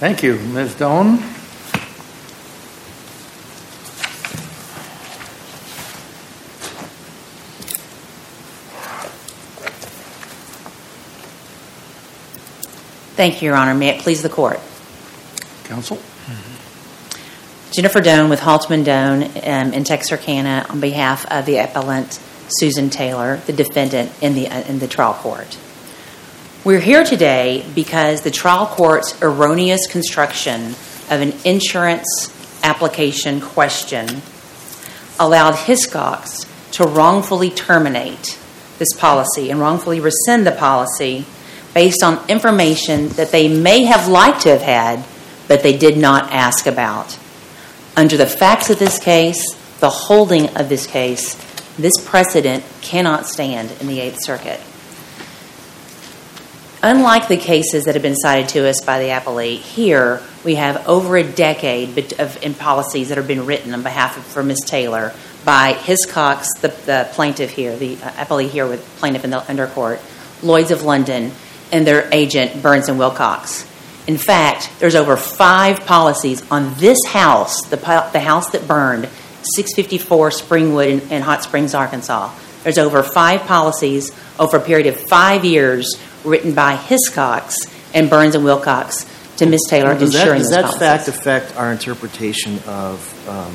Thank you. Ms. Doan? Thank you, Your Honor. May it please the Court. Counsel? Jennifer Doan with Haltom Doan um, in Texarkana on behalf of the appellant Suzan Taylor, the defendant in the, uh, in the trial court. We're here today because the trial court's erroneous construction of an insurance application question allowed Hiscox to wrongfully terminate this policy and wrongfully rescind the policy based on information that they may have liked to have had, but they did not ask about. Under the facts of this case, the holding of this case, this precedent cannot stand in the Eighth Circuit. Unlike the cases that have been cited to us by the appellee, here we have over a decade of in policies that have been written on behalf of for Ms. Taylor by Hiscox, the, the plaintiff here, the uh, appellee here with plaintiff in the undercourt, Lloyd's of London, and their agent Burns and Wilcox. In fact, there's over five policies on this house, the, the house that burned, 654 Springwood in, in Hot Springs, Arkansas. There's over five policies over a period of five years written by Hiscox and Burns and Wilcox to Ms. Taylor does insuring that, does that fact affect our interpretation of, um,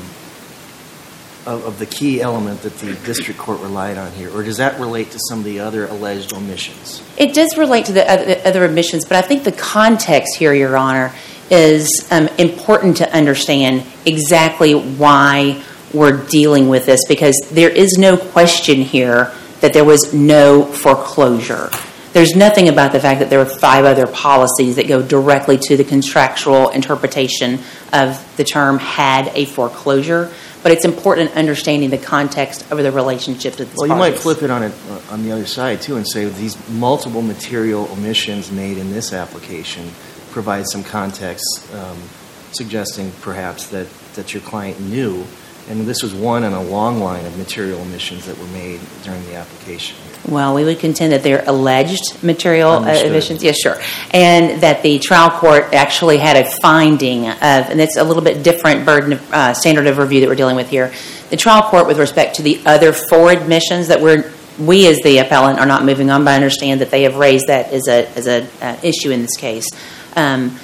of of the key element that the district court relied on here, or does that relate to some of the other alleged omissions? It does relate to the other, admissions, but I think the context here, Your Honor, is um, important to understand exactly why we're dealing with this because there is no question here that there was no foreclosure. There's nothing about the fact that there are five other policies that go directly to the contractual interpretation of the term had a foreclosure. But it's important in understanding the context of the relationship to this Well, you might flip it on it uh, on the other side too, and say these multiple material omissions made in this application provide some context, um, suggesting perhaps that that your client knew, and this was one in a long line of material omissions that were made during the application. Well, we would contend that they're alleged material uh, Understood. omissions. Yes, sure. And that the trial court actually had a finding of, and it's a little bit different burden of, uh, standard of review that we're dealing with here. The trial court, with respect to the other four admissions that we're, we as the appellant are not moving on, but I understand that they have raised that as a, as a uh, issue in this case. Um,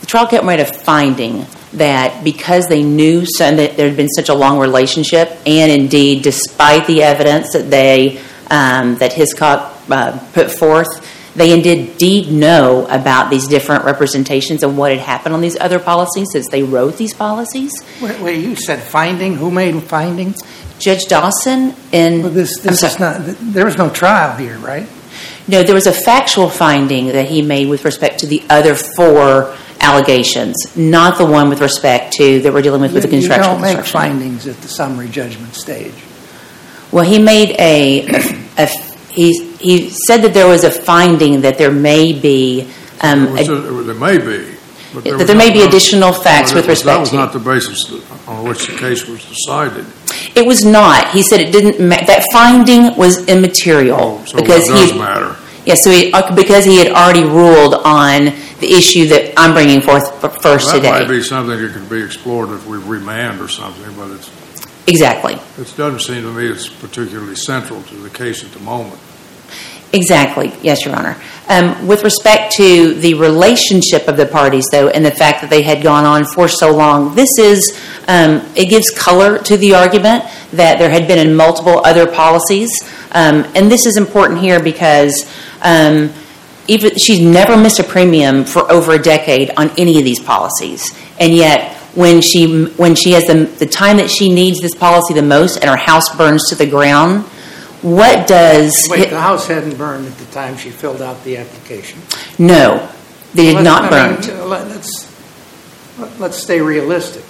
the trial court made a finding that because they knew so, that there had been such a long relationship, and indeed, despite the evidence that they um, that Hiscox uh, put forth, they indeed know about these different representations and what had happened on these other policies since they wrote these policies. Wait, wait, you said finding? Who made finding? Judge Dawson in Well, this, this is not, there was no trial here, right? No, there was a factual finding that he made with respect to the other four allegations, not the one with respect to that we're dealing with with the You- contractual You don't make construction. findings at the summary judgment stage. Well, he made a, a, he he said that there was a finding that there may be um, There was a- a- There may be. but That there may be additional facts Well, with that was- respect That was to- not the basis on which the case was decided. It was not. He said it didn't. Ma- that finding was immaterial Oh, So it because does he. matter. Yeah, so he, uh, because he had already ruled on the issue that I'm bringing forth first first That today. might be something that could be explored if we remand or something, but it's, Exactly. it doesn't seem to me it's particularly central to the case at the moment. Exactly. Yes, Your Honor. Um, with respect to the relationship of the parties, though, and the fact that they had gone on for so long, this is, um, it gives color to the argument that there had been in multiple other policies. Um, and this is important here because she's never missed a premium for over a decade on any of these policies. And yet, when she, when she has the time that she needs this policy the most and her house burns to the ground, what does Wait, the house hadn't burned at the time she filled out the application. No, they did Let's- not I burn. mean, let- Let's, let- let's stay realistic.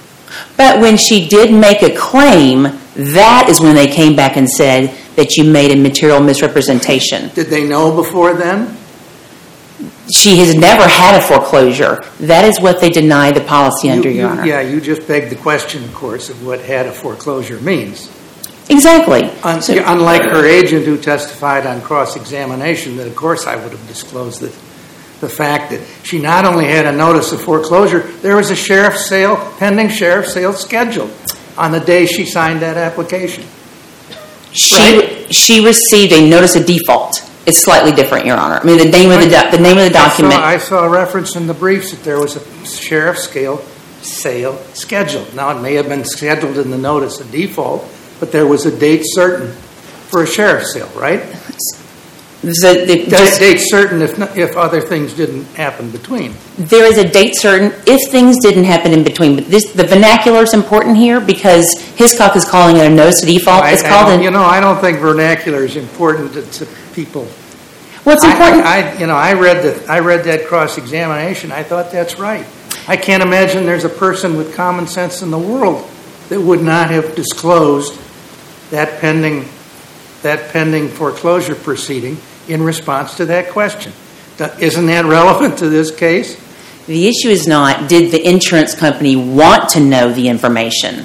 But when she did make a claim, that is when they came back and said that you made a material misrepresentation. Did they know before then? She has never had a foreclosure. That is what they deny the policy under, You- Your Honor. Yeah, you just begged the question, of course, of what had a foreclosure means. Exactly. Un- So- Unlike her agent who testified on cross-examination, that of course I would have disclosed it the fact that she not only had a notice of foreclosure, there was a sheriff's sale, pending sheriff's sale scheduled on the day she signed that application. She, Right. she received a notice of default. It's slightly different, Your Honor. I mean, the name of the, doc- the name of the document. I saw, I saw a reference in the briefs that there was a sheriff's scale sale scheduled. Now, it may have been scheduled in the notice of default, but there was a date certain for a sheriff's sale, right? The- date certain if, other things didn't happen between. There is a date certain if things didn't happen in between. But this, the vernacular is important here because Hiscox is calling it a notice of default. It's called an, You know, I don't think vernacular is important to, people. what's I- important. You know, I read the, I read that cross-examination, I thought that's right. I can't imagine there's a person with common sense in the world that would not have disclosed that pending, that pending foreclosure proceeding in response to that question. Isn't that relevant to this case? the issue is not did the insurance company want to know the information.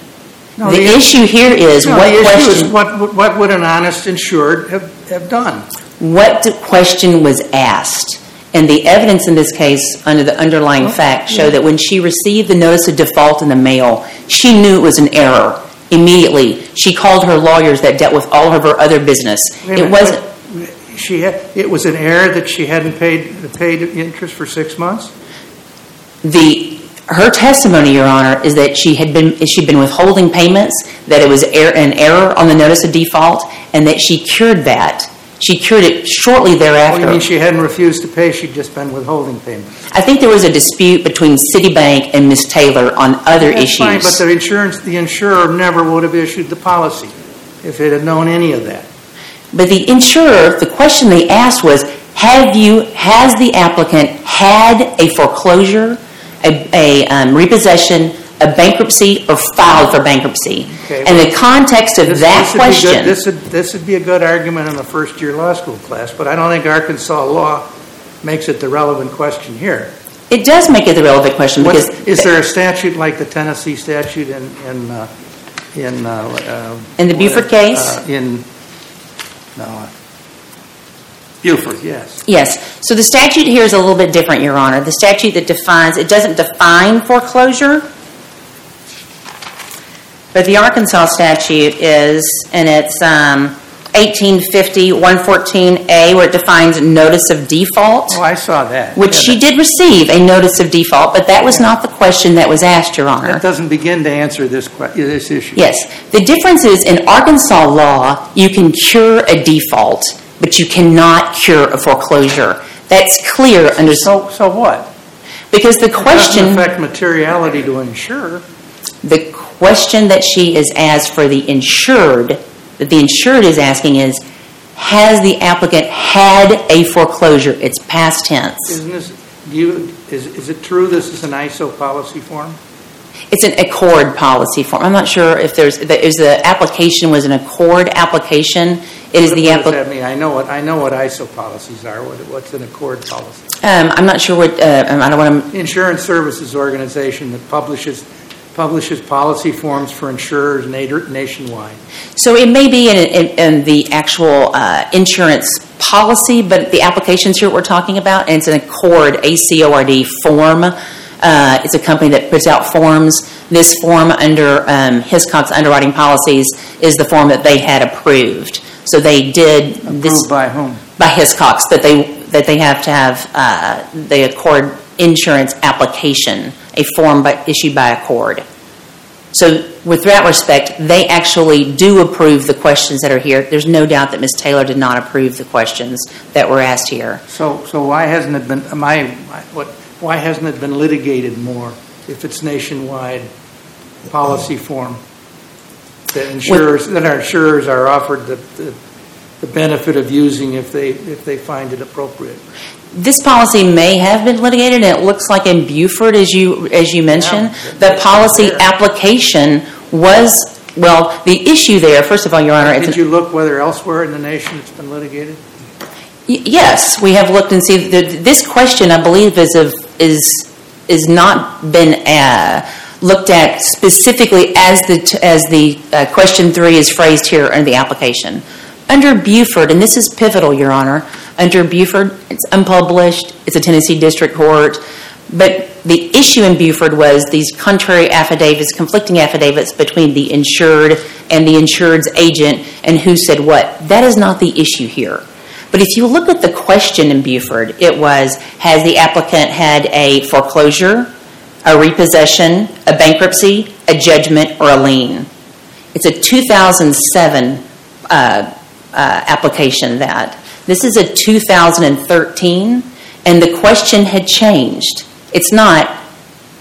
No, the, issue here is what the issue question. is what, would- what would an honest insured have, have done? what question was asked. And the evidence in this case, under the underlying facts show that when she received the notice of default in the mail, she knew it was an error immediately. She called her lawyers that dealt with all of her other business. It wasn't. She had, it was an error that she hadn't paid, paid interest for six months? The her testimony, Your Honor, is that she had been she'd been withholding payments, that it was er, an error on the notice of default, and that she cured that. She cured it shortly Oh, you mean she hadn't refused to pay, she'd just been withholding payments? I think there was a dispute between Citibank and Ms. Taylor on other That's issues. fine, but the insurance, the insurer never would have issued the policy if it had known any of that. But the insurer, the question they asked was, have you, has the applicant had a foreclosure, a, a um, repossession, a bankruptcy, or filed for bankruptcy? Okay, And the context of This- that this would be good- question, This would, this would be a good argument in a first-year law school class, but I don't think Arkansas law makes it the relevant question here. it does make it the relevant question What's- because Is there a statute like the Tennessee statute in, in, uh, in? uh, uh, In the Buford case? uh, In, no, uh, Buford, yes. Yes. So the statute here is a little bit different, Your Honor. The statute that defines, it doesn't define foreclosure, but the Arkansas statute is, and it's um, 1850 114A, where it defines notice of default, Oh, I saw that. which Yeah, she did receive a notice of default, but that was not the question that was asked, Your Honor. That doesn't begin to answer this, que- this issue. Yes. The difference is in Arkansas law, you can cure a default, but you cannot cure a foreclosure. That's clear under So, so what? Because the It doesn't question, affect materiality to insure. the question that she is asked for the insured, that the insured is asking is, has the applicant had a foreclosure? It's past tense. Isn't this, do you, is, is it true this is an ISO policy form? It's an ACORD policy form. I'm not sure if there's, the- is the application was an ACORD application. It is the What does that mean? I know what, I know what ISO policies are. What, what's an ACORD policy? um, I'm not sure what, uh, I don't want to, Insurance Services Organization that publishes, publishes policy forms for insurers nationwide. So it may be in, in, in the actual uh, insurance policy, but the applications here we're talking about, and it's an ACORD, A-C-O-R-D form. Uh, it's a company that puts out forms. This form under um, Hiscox underwriting policies is the form that they had approved. So they did this Approved by whom? by Hiscox that they that they have to have uh, the ACORD insurance application, a form by, issued by ACORD. So, with that respect, they actually do approve the questions that are here. There's no doubt that Ms. Taylor did not approve the questions that were asked here. So, so why hasn't it been, my, what, why hasn't it been litigated more if it's nationwide policy form? That insurers, that our insurers are offered the, the, the benefit of using if they, if they find it appropriate. This policy may have been litigated, and it looks like in Buford, as you as you mentioned, Yeah, the policy application was well. The issue there, first of all, Your Honor, it's Did you look whether elsewhere in the nation it's been litigated? Y- Yes, we have looked and see, that this question, I believe, is of, is, is not been uh, looked at specifically as the, t- as the uh, question three is phrased here in the application. Under Buford, and this is pivotal, Your Honor, under Buford, it's unpublished, it's a Tennessee District Court, but the issue in Buford was these contrary affidavits, conflicting affidavits between the insured and the insured's agent and who said what. That is not the issue here. But if you look at the question in Buford, it was has the applicant had a foreclosure, a repossession, a bankruptcy, a judgment, or a lien? It's a 2007 uh, Uh, application that. This is a 2013, and the question had changed. It's not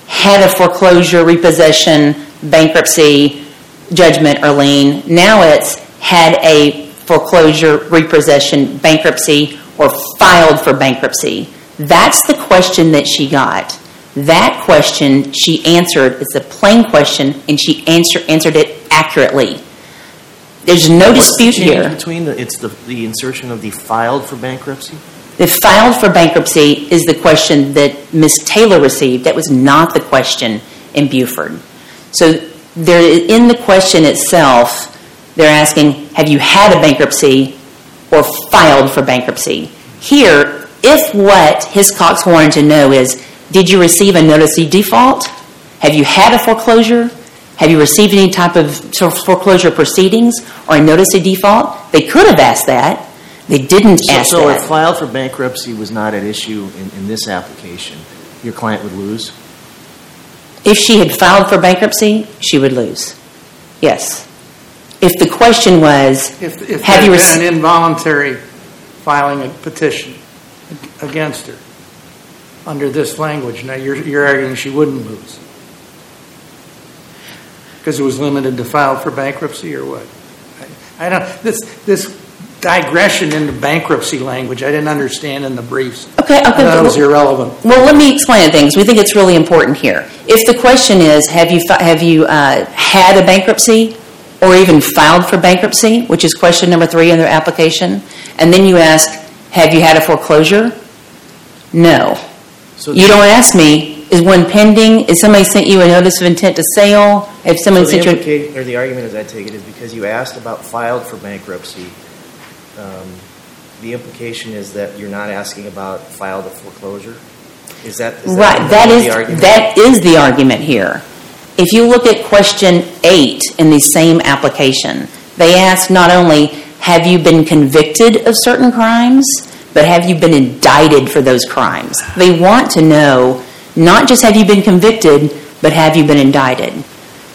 had a foreclosure, repossession, bankruptcy, judgment, or lien. Now it's had a foreclosure, repossession, bankruptcy, or filed for bankruptcy. That's the question that she got. That question she answered. is a plain question, and she answer, answered it accurately. There's no dispute here. Between the, it's the, the insertion of the filed for bankruptcy? The filed for bankruptcy is the question that Ms. Taylor received. That was not the question in Buford. So there, in the question itself, they're asking, have you had a bankruptcy or filed for bankruptcy? Here, if what Hiscox wanted to know is, did you receive a notice of default? Have you had a foreclosure? Have you received any type of foreclosure proceedings or a notice of default? They could have asked that. They didn't So, ask so if filed for bankruptcy was not at issue in, in this application, your client would lose? If she had filed for bankruptcy, she would lose. Yes. If the question was, If, if have there'd you been received... an involuntary filing a petition against her under this language, now you're, you're arguing she wouldn't lose. Because it was limited to file for bankruptcy or what? I I don't, this, this digression into bankruptcy language, I didn't understand in the briefs. Okay, okay. It was irrelevant. Well, let me explain things. We think it's really important here. If the question is, have you have you uh, had a bankruptcy or even filed for bankruptcy, which is question number three in their application, and then you ask, have you had a foreclosure? No. So You don't ask me, is one pending? Is somebody sent you a notice of intent to sale? If So somebody the sent you, or the argument as I take it is because you asked about filed for bankruptcy, um, the implication is that you're not asking about filed a foreclosure? Is that, is right? that That is that is the argument here. If you look at question eight in the same application, they ask not only have you been convicted of certain crimes, but have you been indicted for those crimes? They want to know not just have you been convicted, but have you been indicted?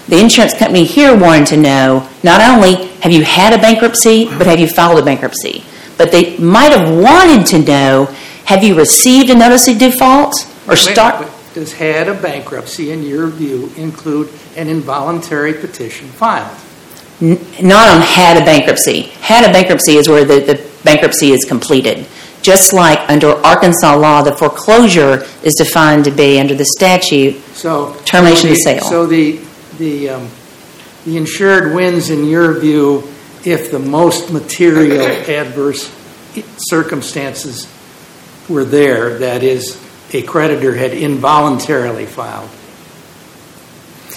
The insurance company here wanted to know not only have you had a bankruptcy, but have you filed a bankruptcy? But they might have wanted to know have you received a notice of default or start. Does had a bankruptcy, in your view, include an involuntary petition filed? N- Not on had a bankruptcy. Had a bankruptcy is where the, the bankruptcy is completed. Just like under Arkansas law, the foreclosure is defined to be under the statute. So. Termination of so the- sale. So the, the, um, the insured wins, in your view, if the most material adverse circumstances were there, that is, a creditor had involuntarily filed.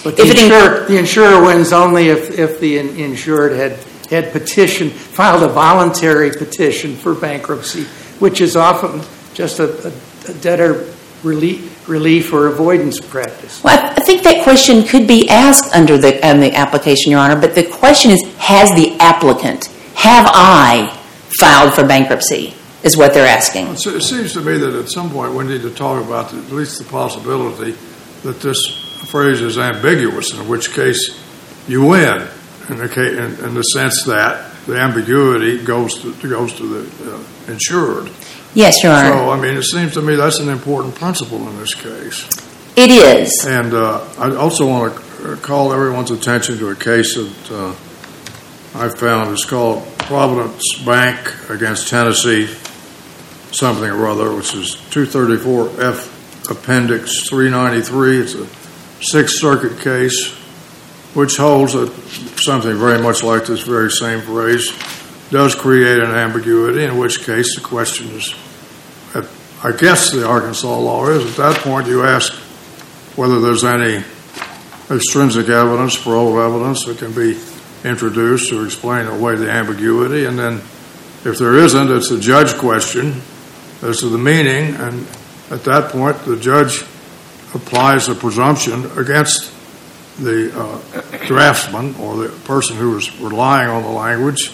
But the If it in- insurer, the insurer wins only if, if the in- insured had, had petitioned, filed a voluntary petition for bankruptcy, which is often just a, a- a debtor relief, relief or avoidance practice. Well, I I think that question could be asked under the, um, the application, Your Honor, but the question is, has the applicant, have I filed for bankruptcy, is what they're asking. So It seems to me that at some point we need to talk about the- at least the possibility that this phrase is ambiguous, in which case you win, in the, ca- in, in the sense that the ambiguity goes to, goes to the uh, insured. Yes, Your Honor, So, I mean, it seems to me that's an important principle in this case. it is. And uh, I also want to call everyone's attention to a case that uh, I found. It's called Providence Bank against Tennessee, something or other, which is 234F Appendix 393. It's a Sixth Circuit case, which holds that something very much like this very same phrase does create an ambiguity, in which case the question is, I guess the Arkansas law is, at that point you ask whether there's any extrinsic evidence, parol evidence that can be introduced to explain away the ambiguity, and then If there isn't, it's a judge question as to the meaning, and at that point, the judge applies a presumption against the uh, draftsman or the person who is relying on the language,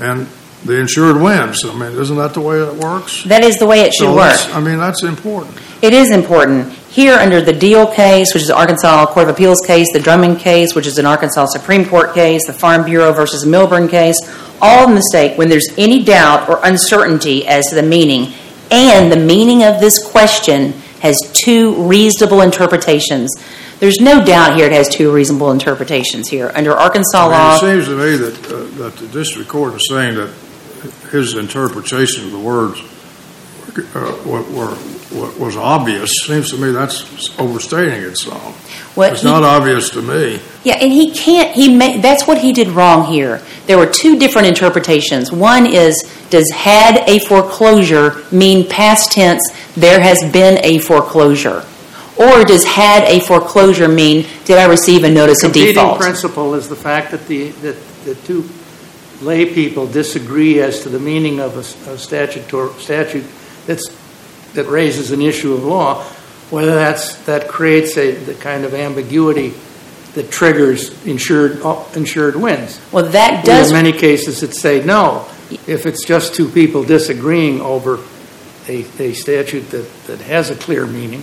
and the insured wins. I mean, isn't that the way it works? That is the way it should So work. I mean, that's important. It is important. Here, under the Deal case, which is the Arkansas Court of Appeals case, the Drummond case, which is an Arkansas Supreme Court case, the Farm Bureau versus Milburn case, all in the state, when there's any doubt or uncertainty as to the meaning, and the meaning of this question has two reasonable interpretations. There's no doubt here it has two reasonable interpretations here. Under Arkansas law, It seems to me that, uh, that the district court is saying that his interpretation of the words uh, was obvious. Seems to me that's overstating itself. What It's not obvious to me. Yeah, and he can't, that's what he did wrong here. There were two different interpretations. One is, does had a foreclosure mean past tense, there has been a foreclosure? Or does had a foreclosure mean, did I receive a notice of default? principle is the fact that the, that the two lay people disagree as to the meaning of a statute, statute that's, that raises an issue of law, whether that's, that creates a, the kind of ambiguity that triggers insured, uh, insured wins. Well, that We have does, many cases that say no. If it's just two people disagreeing over a, a statute that, that has a clear meaning,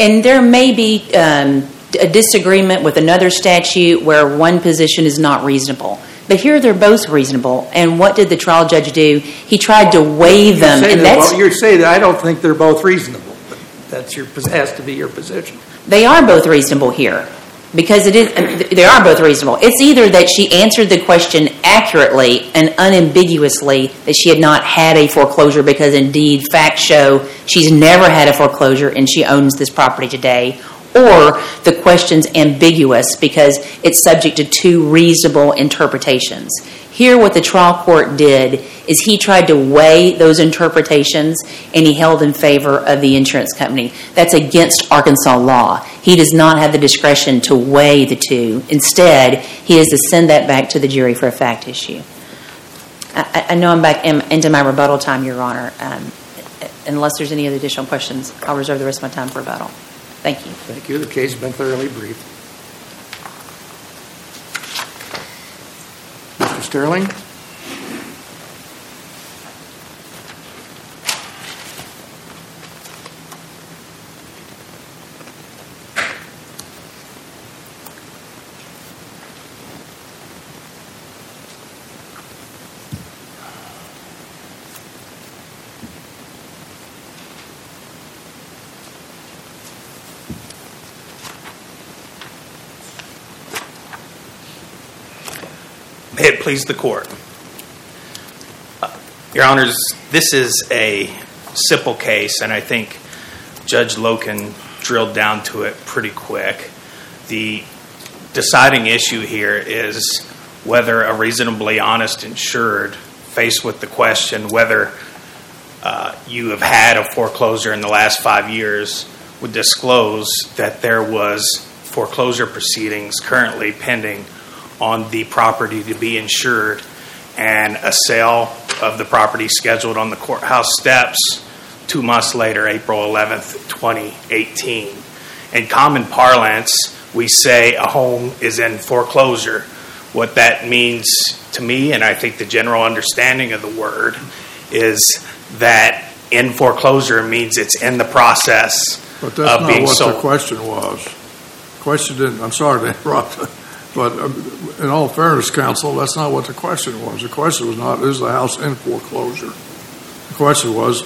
and there may be um, a disagreement with another statute where one position is not reasonable. But here they're both reasonable. And what did the trial judge do? He tried to weigh them, You say and they're that's. both- You say that I don't think they're both reasonable, but that's your, has to be your position. They are both reasonable here because it is. They are both reasonable. It's either that she answered the question accurately and unambiguously that she had not had a foreclosure because indeed facts show she's never had a foreclosure and she owns this property today, or the question's ambiguous because it's subject to two reasonable interpretations. Here, what the trial court did is he tried to weigh those interpretations and he held in favor of the insurance company. That's against Arkansas law. He does not have the discretion to weigh the two. Instead, he has to send that back to the jury for a fact issue. I, know I'm back in, into my rebuttal time, Your Honor. Um, unless there's any other additional questions, I'll reserve the rest of my time for rebuttal. Thank you. Thank you. The case has been thoroughly briefed. Mr. Sterling? It please the court. Uh, Your Honors, this is a simple case, and I think Judge Loken drilled down to it pretty quick. The deciding issue here is whether a reasonably honest insured, faced with the question whether uh, you have had a foreclosure in the last five years, would disclose that there was foreclosure proceedings currently pending on the property to be insured and a sale of the property scheduled on the courthouse steps two months later, April 11th, 2018. In common parlance, we say a home is in foreclosure. What that means to me, and I think the general understanding of the word, is that in foreclosure means it's in the process But that's not what sold. the question was. Question didn't, I'm sorry to interrupt, but um, in all fairness, counsel, that's not what the question was. The question was not, is the house in foreclosure? The question was,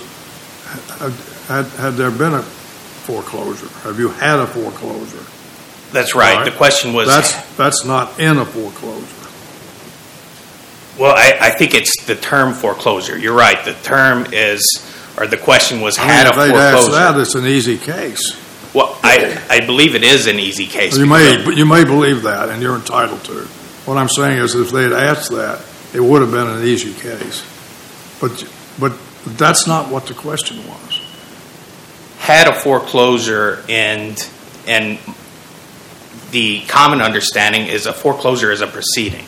had, had, had there been a foreclosure? Have you had a foreclosure? That's right. Right. The question was That's, that's not in a foreclosure. Well, I, I think it's the term foreclosure. You're right. The term is, or the question was, I had mean, a if they'd asked that, it's an easy case. Well, I, I believe it is an easy case. You may, but you may believe that, and you're entitled to. What I'm saying is, if they'd asked that, it would have been an easy case. But, but that's not what the question was. had a foreclosure and and the common understanding is a foreclosure is a proceeding.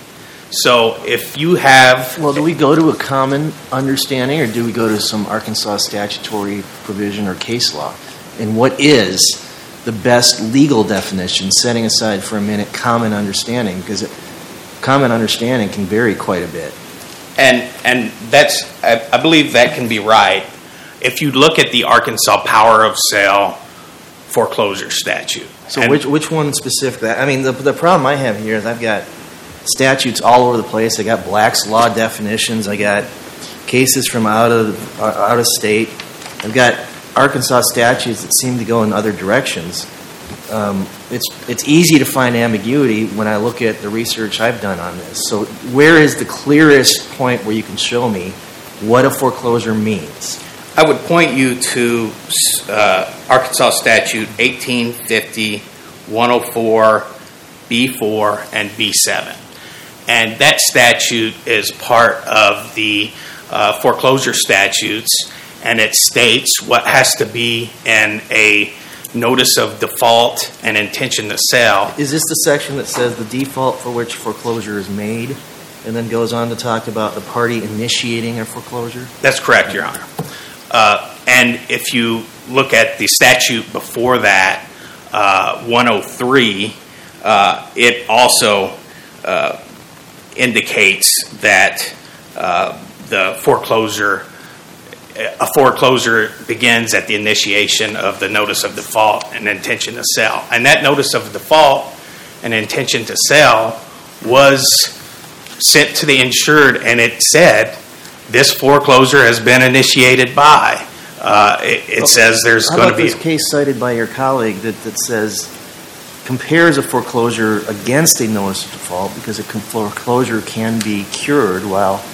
So if you have. Well, do we go to a common understanding, or do we go to some Arkansas statutory provision or case law? And what is the best legal definition, setting aside for a minute common understanding? Because it- common understanding can vary quite a bit. And, and that's, I, I believe that can be right. If you look at the Arkansas power of sale foreclosure statute. So and- which which one specifically? I mean, the the problem I have here is I've got statutes all over the place. I got Black's law definitions. I got cases from out of out of state. I've got Arkansas statutes that seem to go in other directions. Um, it's it's easy to find ambiguity when I look at the research I've done on this. So where is the clearest point where you can show me what a foreclosure means? I would point you to uh, Arkansas Statute 1850, 104, B4, and B7. And that statute is part of the uh, foreclosure statutes, and it states what has to be in a notice of default and intention to sell. Is this the section that says the default for which foreclosure is made, and then goes on to talk about the party initiating a foreclosure? That's correct, Your Honor. Uh, and if you look at the statute before that, uh, 103, uh, it also uh, indicates that uh, the foreclosure, a foreclosure begins at the initiation of the notice of default and intention to sell. And that notice of default and intention to sell was sent to the insured, and it said, this foreclosure has been initiated by. Uh, it, it says there's going to be. this case cited by your colleague that, that says compares a foreclosure against a notice of default because a foreclosure can be cured while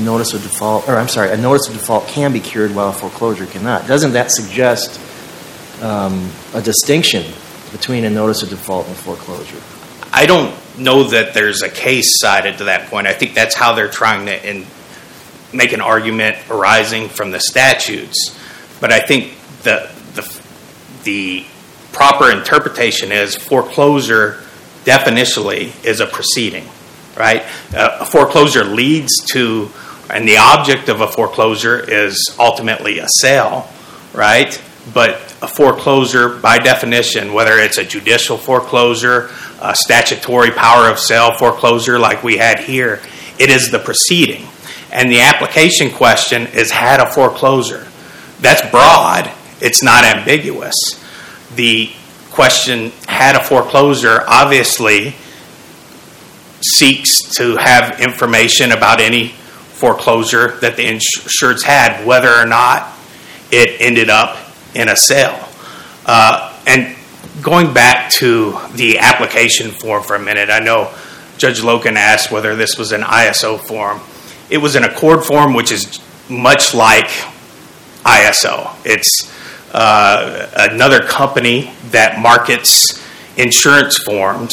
notice of default, or I'm sorry, a notice of default can be cured while a foreclosure cannot. Doesn't that suggest um, a distinction between a notice of default and foreclosure? I don't know that there's a case cited to that point. I think that's how they're trying to in, make an argument arising from the statutes. But I think the, the, the proper interpretation is foreclosure definitionally is a proceeding, right? Uh, a foreclosure leads to, and the object of a foreclosure is ultimately a sale, right? But a foreclosure, by definition, whether it's a judicial foreclosure, a statutory power of sale foreclosure like we had here, it is the proceeding. And the application question is had a foreclosure. That's broad, it's not ambiguous. The question had a foreclosure obviously seeks to have information about any foreclosure that the insureds had, whether or not it ended up in a sale. Uh, and going back to the application form for a minute, I know Judge Loken asked whether this was an ISO form. It was an ACORD form, which is much like ISO. It's uh, another company that markets insurance forms,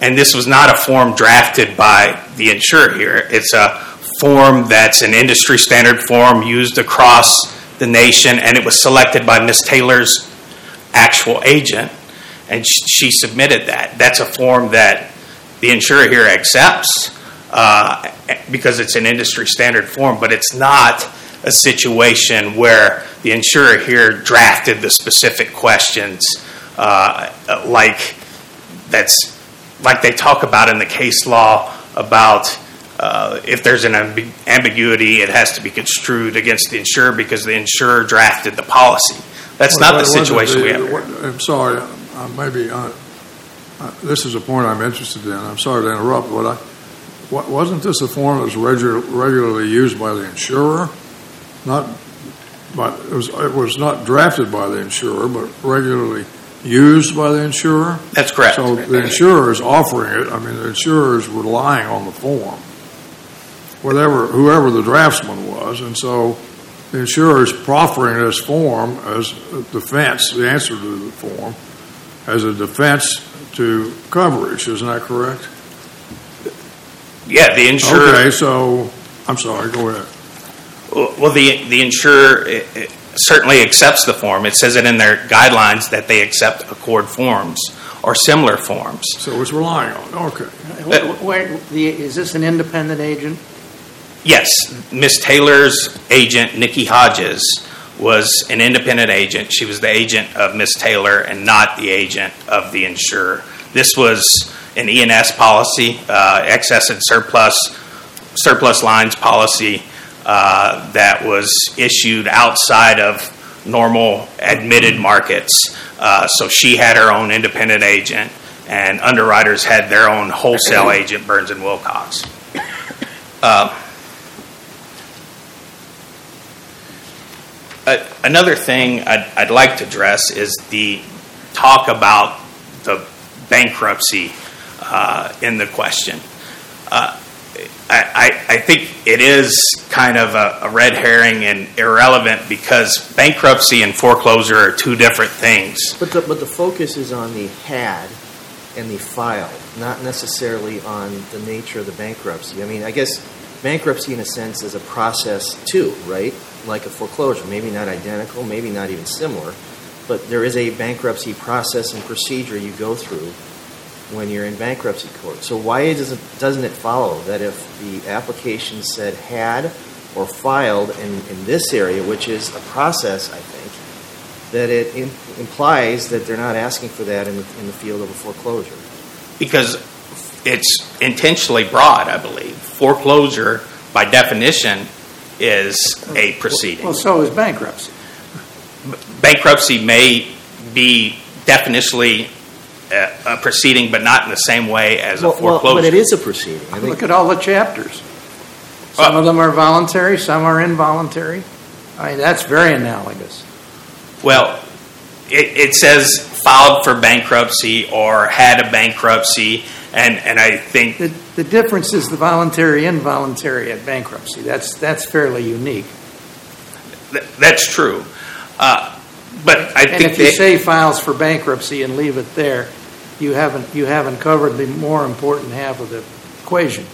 and this was not a form drafted by the insurer here. It's a form that's an industry standard form used across the nation, and it was selected by Ms. Taylor's actual agent, and sh- she submitted that. That's a form that the insurer here accepts uh, because it's an industry standard form, but it's not a situation where the insurer here drafted the specific questions uh, like that's like they talk about in the case law about uh, if there's an ambi- ambiguity, it has to be construed against the insurer because the insurer drafted the policy. That's not the Wasn't situation we have. what- I'm sorry, maybe, uh, uh, this is a point I'm interested in. I'm sorry to interrupt, but I, wa- wasn't this a form that was regu- regularly used by the insurer? Not, but it was, it was not drafted by the insurer, but regularly used by the insurer? That's correct. So the insurer is offering it, I mean, the insurer is relying on the form, whatever, whoever the draftsman was, and so the insurer is proffering this form as a defense, the answer to the form, as a defense to coverage, isn't that correct? Yeah, the insurer. Okay, so, I'm sorry, go ahead. Well, the the insurer eh, eh, certainly accepts the form. It says it in their guidelines that they accept ACORD forms. or similar forms. So it's relying on, okay. Wh- wh- the- Is this an independent agent? Yes, Miss Taylor's agent, Nikki Hodges, was an independent agent. She was the agent of Miss Taylor and not the agent of the insurer. This was an E&S policy, uh, excess and surplus, surplus lines policy uh, that was issued outside of normal admitted markets. Uh, so she had her own independent agent, and underwriters had their own wholesale agent, Burns and Wilcox. Uh, Uh, another thing I'd, I'd like to address is the talk about the bankruptcy uh, in the question. Uh, I, I, think it is kind of a, a red herring and irrelevant because bankruptcy and foreclosure are two different things. But the, but the focus is on the had and the filed, not necessarily on the nature of the bankruptcy. I mean, I guess bankruptcy, in a sense, is a process too, right? Like a foreclosure, maybe not identical, maybe not even similar, but there is a bankruptcy process and procedure you go through when you're in bankruptcy court. So why doesn't it follow that if the application said had or filed in, in this area, which is a process, I think, that it im- implies that they're not asking for that in the, in the field of a foreclosure? because it's intentionally broad, I believe. Foreclosure, by definition, is a proceeding. Well, so is bankruptcy. Bankruptcy may be definitionally a, a proceeding, but not in the same way as a Well, well, foreclosure. but it is a proceeding. I think Look at all the chapters. Some Uh, of them are voluntary, some are involuntary. I mean, that's very analogous. Well, it, it says filed for bankruptcy or had a bankruptcy, and, and I think The, the difference is the voluntary, involuntary at bankruptcy. That's, that's fairly unique. th- that's true. Uh, but I And think if you they- say files for bankruptcy and leave it there, you haven't, you haven't covered the more important half of the equation.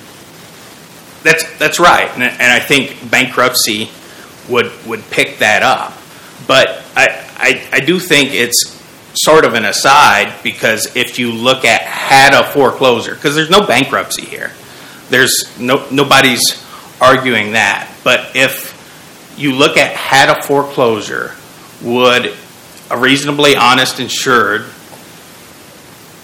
That's that's right, and, and I think bankruptcy would would pick that up. But I, I I do think it's sort of an aside because if you look at had a foreclosure, because there's no bankruptcy here, there's no nobody's arguing that. But if you look at had a foreclosure, would a reasonably honest insured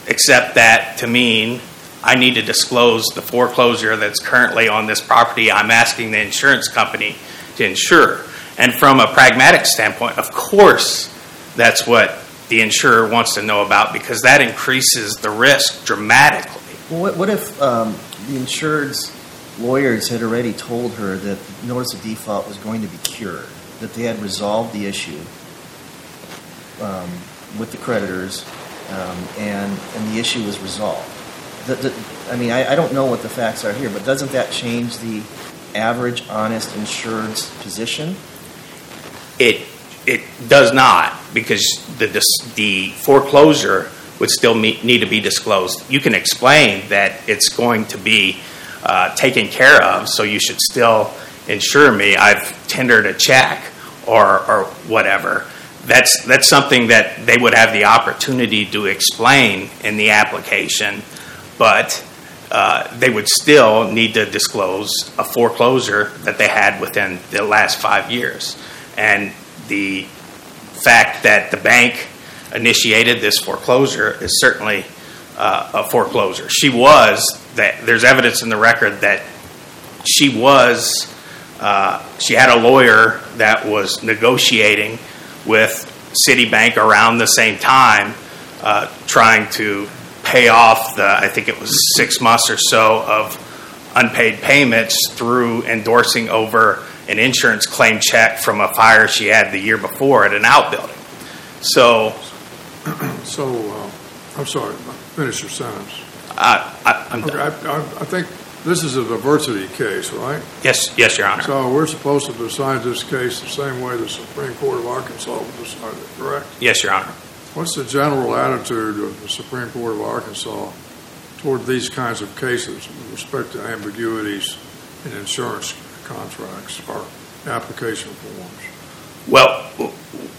accept that to mean I need to disclose the foreclosure that's currently on this property I'm asking the insurance company to insure. And from a pragmatic standpoint, of course, that's what the insurer wants to know about because that increases the risk dramatically. Well, what, what if um, the insured's lawyers had already told her that the notice of default was going to be cured, that they had resolved the issue um, with the creditors, um, and and the issue was resolved? The, the, I mean, I, I don't know what the facts are here, but doesn't that change the average honest insured's position? It it does not because the the foreclosure would still meet, need to be disclosed. You can explain that it's going to be uh, taken care of, so you should still insure me. I've tendered a check or or whatever. That's that's something that they would have the opportunity to explain in the application, but uh, they would still need to disclose a foreclosure that they had within the last five years. And the fact that the bank initiated this foreclosure is certainly uh, a foreclosure. She was that there's evidence in the record that she was uh, she had a lawyer that was negotiating with Citibank around the same time, uh, trying to pay off the I think it was six months or so of unpaid payments through endorsing over an insurance claim check from a fire she had the year before at an outbuilding. So So, uh, I'm sorry, finish your sentence. I, I'm Okay. I, I I think this is a diversity case, right? yes, yes, Your Honor. So we're supposed to decide this case the same way the Supreme Court of Arkansas will decide it, correct? yes, Your Honor. What's the general attitude of the Supreme Court of Arkansas toward these kinds of cases with respect to ambiguities in insurance contracts or application forms? Well,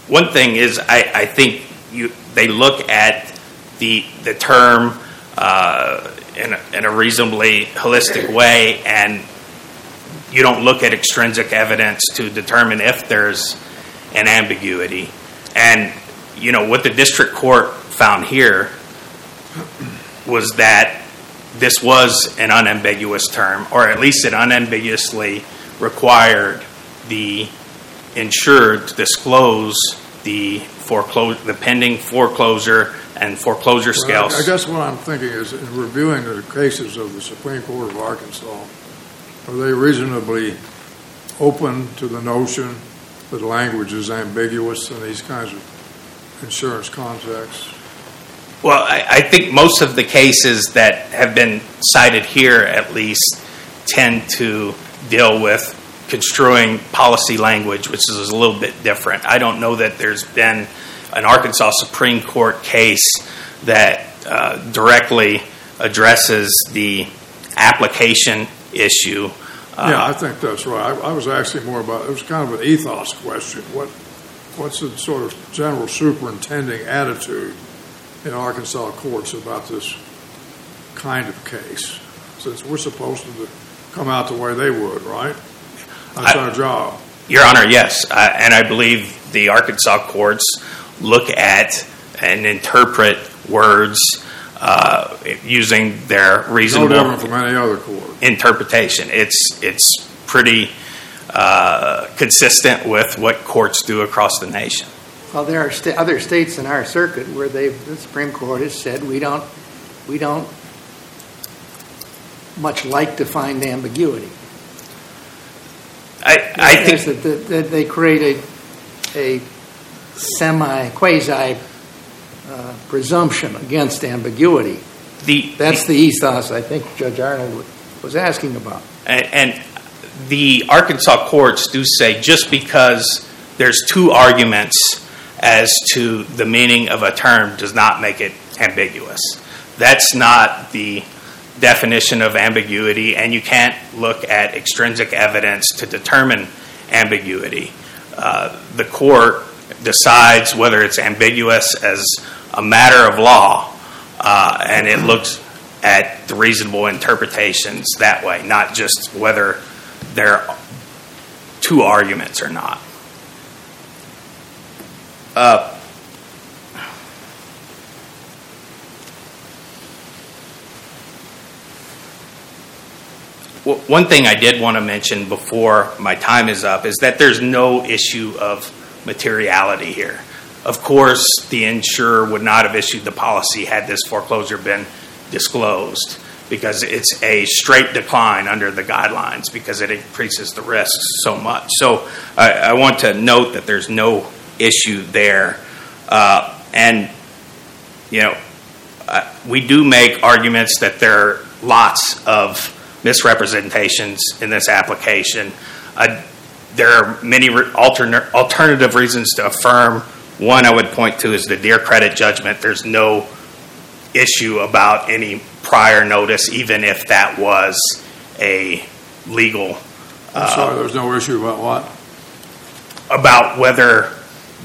one thing is, I, I think you they look at the, the term uh, in, a, in a reasonably holistic way, and you don't look at extrinsic evidence to determine if there's an ambiguity. And, you know, what the district court found here was that this was an unambiguous term, or at least it unambiguously required the insured to disclose the foreclosure, the pending foreclosure and foreclosure scales. I guess what I'm thinking is, in reviewing the cases of the Supreme Court of Arkansas, are they reasonably open to the notion that language is ambiguous in these kinds of insurance contexts? Well, I, I think most of the cases that have been cited here, at least, tend to deal with construing policy language, which is a little bit different. I don't know that there's been an Arkansas Supreme Court case that uh, directly addresses the application issue. Uh, Yeah, I think that's right. I, I was asking more about, it was kind of an ethos question. What, what's the sort of general superintending attitude in Arkansas courts about this kind of case? Since we're supposed to come out the way they would, right? That's I- our job. Your Honor, yes, I- and I believe the Arkansas courts look at and interpret words uh, using their No reasonable different from any other court. interpretation. It's it's pretty uh, consistent with what courts do across the nation. Well, there are sta- other states in our circuit where they, the Supreme Court has said, we don't, we don't much like to find ambiguity. I, I think that- that They create a, a semi, quasi uh, presumption against ambiguity. the That's the ethos I think Judge Arnold was asking about. And, and the Arkansas courts do say just because there's two arguments as to the meaning of a term does not make it ambiguous. That's not the definition of ambiguity, and you can't look at extrinsic evidence to determine ambiguity. Uh, the court decides whether it's ambiguous as a matter of law, uh, and it looks at the reasonable interpretations that way, not just whether there are two arguments or not. Uh, one thing I did want to mention before my time is up is that there's no issue of materiality here. Of course, the insurer would not have issued the policy had this foreclosure been disclosed because it's a straight decline under the guidelines because it increases the risks so much. So I, I want to note that there's no issue there. Uh, and, you know, uh, we do make arguments that there are lots of misrepresentations in this application. Uh, there are many re- alternative reasons to affirm. One I would point to is the Dear Credit judgment. There's no issue about any prior notice, even if that was a legal, I'm sorry, there's no issue about what? about whether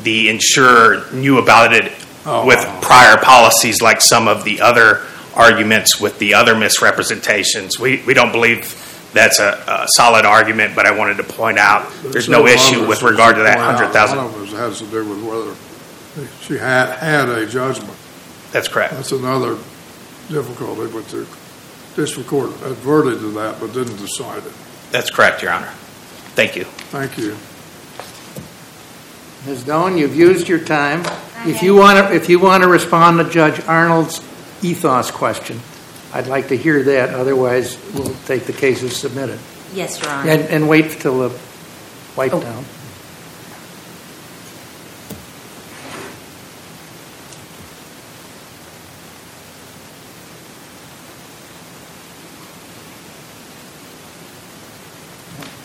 the insurer knew about it Oh, with wow. prior policies like some of the other arguments with the other misrepresentations. We, we don't believe that's a, a solid argument, but I wanted to point out there's no issue us with regard to that point out, hundred thousand. One of us has to do with whether she had, had a judgment. That's correct. That's another difficulty, but the district court adverted to that but didn't decide it. That's correct, Your Honor. Thank you. Thank you. Ms. Doan, you've used your time. If you want to, if you want to respond to Judge Arnold's ethos question, I'd like to hear that. Otherwise, we'll take the cases submitted. Yes, Your Honor. And, and wait till the wipe Oh. down.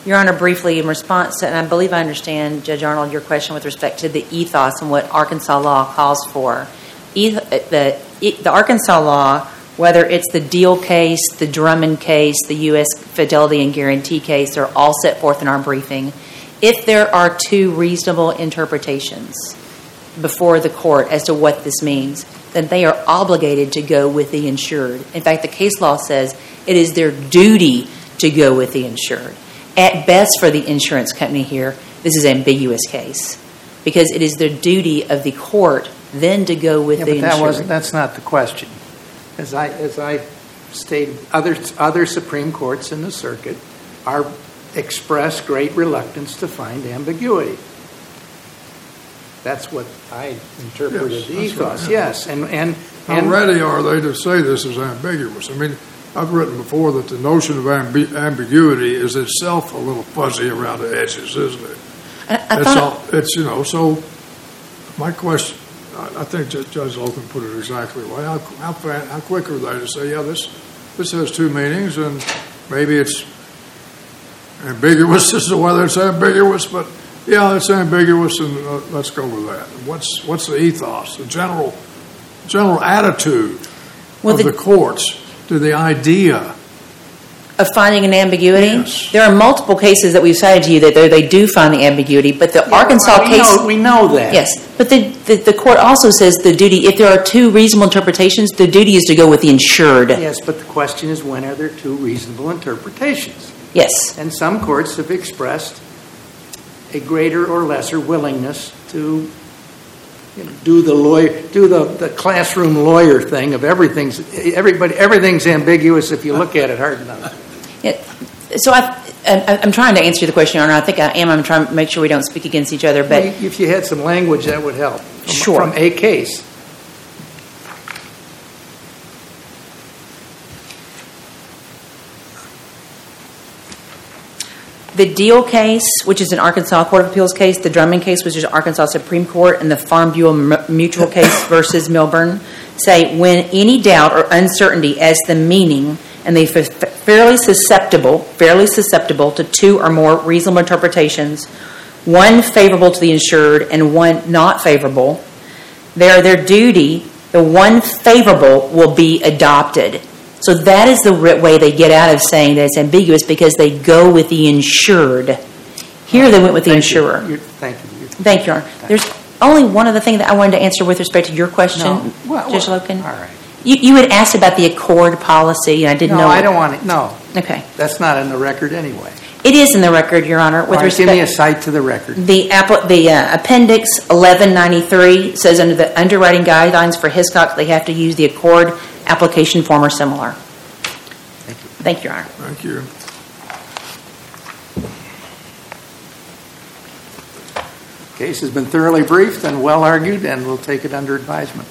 Your Honor, briefly, in response and I believe I understand, Judge Arnold, your question with respect to the ethos and what Arkansas law calls for. Eth- uh, The the Arkansas law, whether it's the Deal case, the Drummond case, the U.S. Fidelity and Guarantee case, are all set forth in our briefing. If there are two reasonable interpretations before the court as to what this means, then they are obligated to go with the insured. In fact, the case law says it is their duty to go with the insured. At best, for the insurance company here, this is an ambiguous case because it is the duty of the court then to go with Yeah, the but that insured. wasn't, that's not the question. As I, as I stated, other, other Supreme Courts in the circuit are, express great reluctance to find ambiguity. That's what I interpreted Yes, the that's right, ethos, yeah. yes, and, and. How and- ready are they to say this is ambiguous? I mean, I've written before that the notion of ambi- ambiguity is itself a little fuzzy around the edges, isn't it? I, I It's all, it's, you know, so my question, I I think Judge Loken put it exactly right. How, how how quick are they to say, yeah, this, this has two meanings and maybe it's ambiguous as to whether it's ambiguous, but yeah, it's ambiguous and uh, let's go with that. What's, what's the ethos, the general, general attitude Well, of the- the courts to the idea? Of finding an ambiguity, Yes. there are multiple cases that we've cited to you that they, they do find the ambiguity, but the Arkansas we case. know- We know that. Yes, but the, the, the court also says the duty, if there are two reasonable interpretations, the duty is to go with the insured. Yes, but the question is, when are there two reasonable interpretations? Yes. And some courts have expressed a greater or lesser willingness to you know, do the lawyer, do the, the classroom lawyer thing of everything's everybody everything's ambiguous if you look at it hard enough. Yeah, So I, I, I'm trying to answer the question, Your Honor. I think I am. I'm trying to make sure we don't speak against each other, but if you had some language, that would help. From, Sure. From a case. The Deal case, which is an Arkansas Court of Appeals case, the Drummond case, which is Arkansas Supreme Court, and the Farm Bureau M- Mutual case versus Milburn, say when any doubt or uncertainty as the meaning, and they f- fairly susceptible, fairly susceptible to two or more reasonable interpretations, one favorable to the insured and one not favorable, they are their duty. The one favorable will be adopted. So that is the way they get out of saying that it's ambiguous because they go with the insured. Here they went with the insurer. Thank you. Thank you, Your Honor. There's only one other thing that I wanted to answer with respect to your question, Judge Loken. all right. You, you had asked about the ACORD policy, and I didn't No, know. No, I don't want it. No, Okay. that's not in the record anyway. It is in the record, Your Honor, with right, respect. give me a cite to the record. The appli- the uh, appendix 1193 says under the underwriting guidelines for Hiscox, they have to use the ACORD application form or similar. Thank you. Thank you, Your Honor. Thank you. Case has been thoroughly briefed and well argued, and we'll take it under advisement.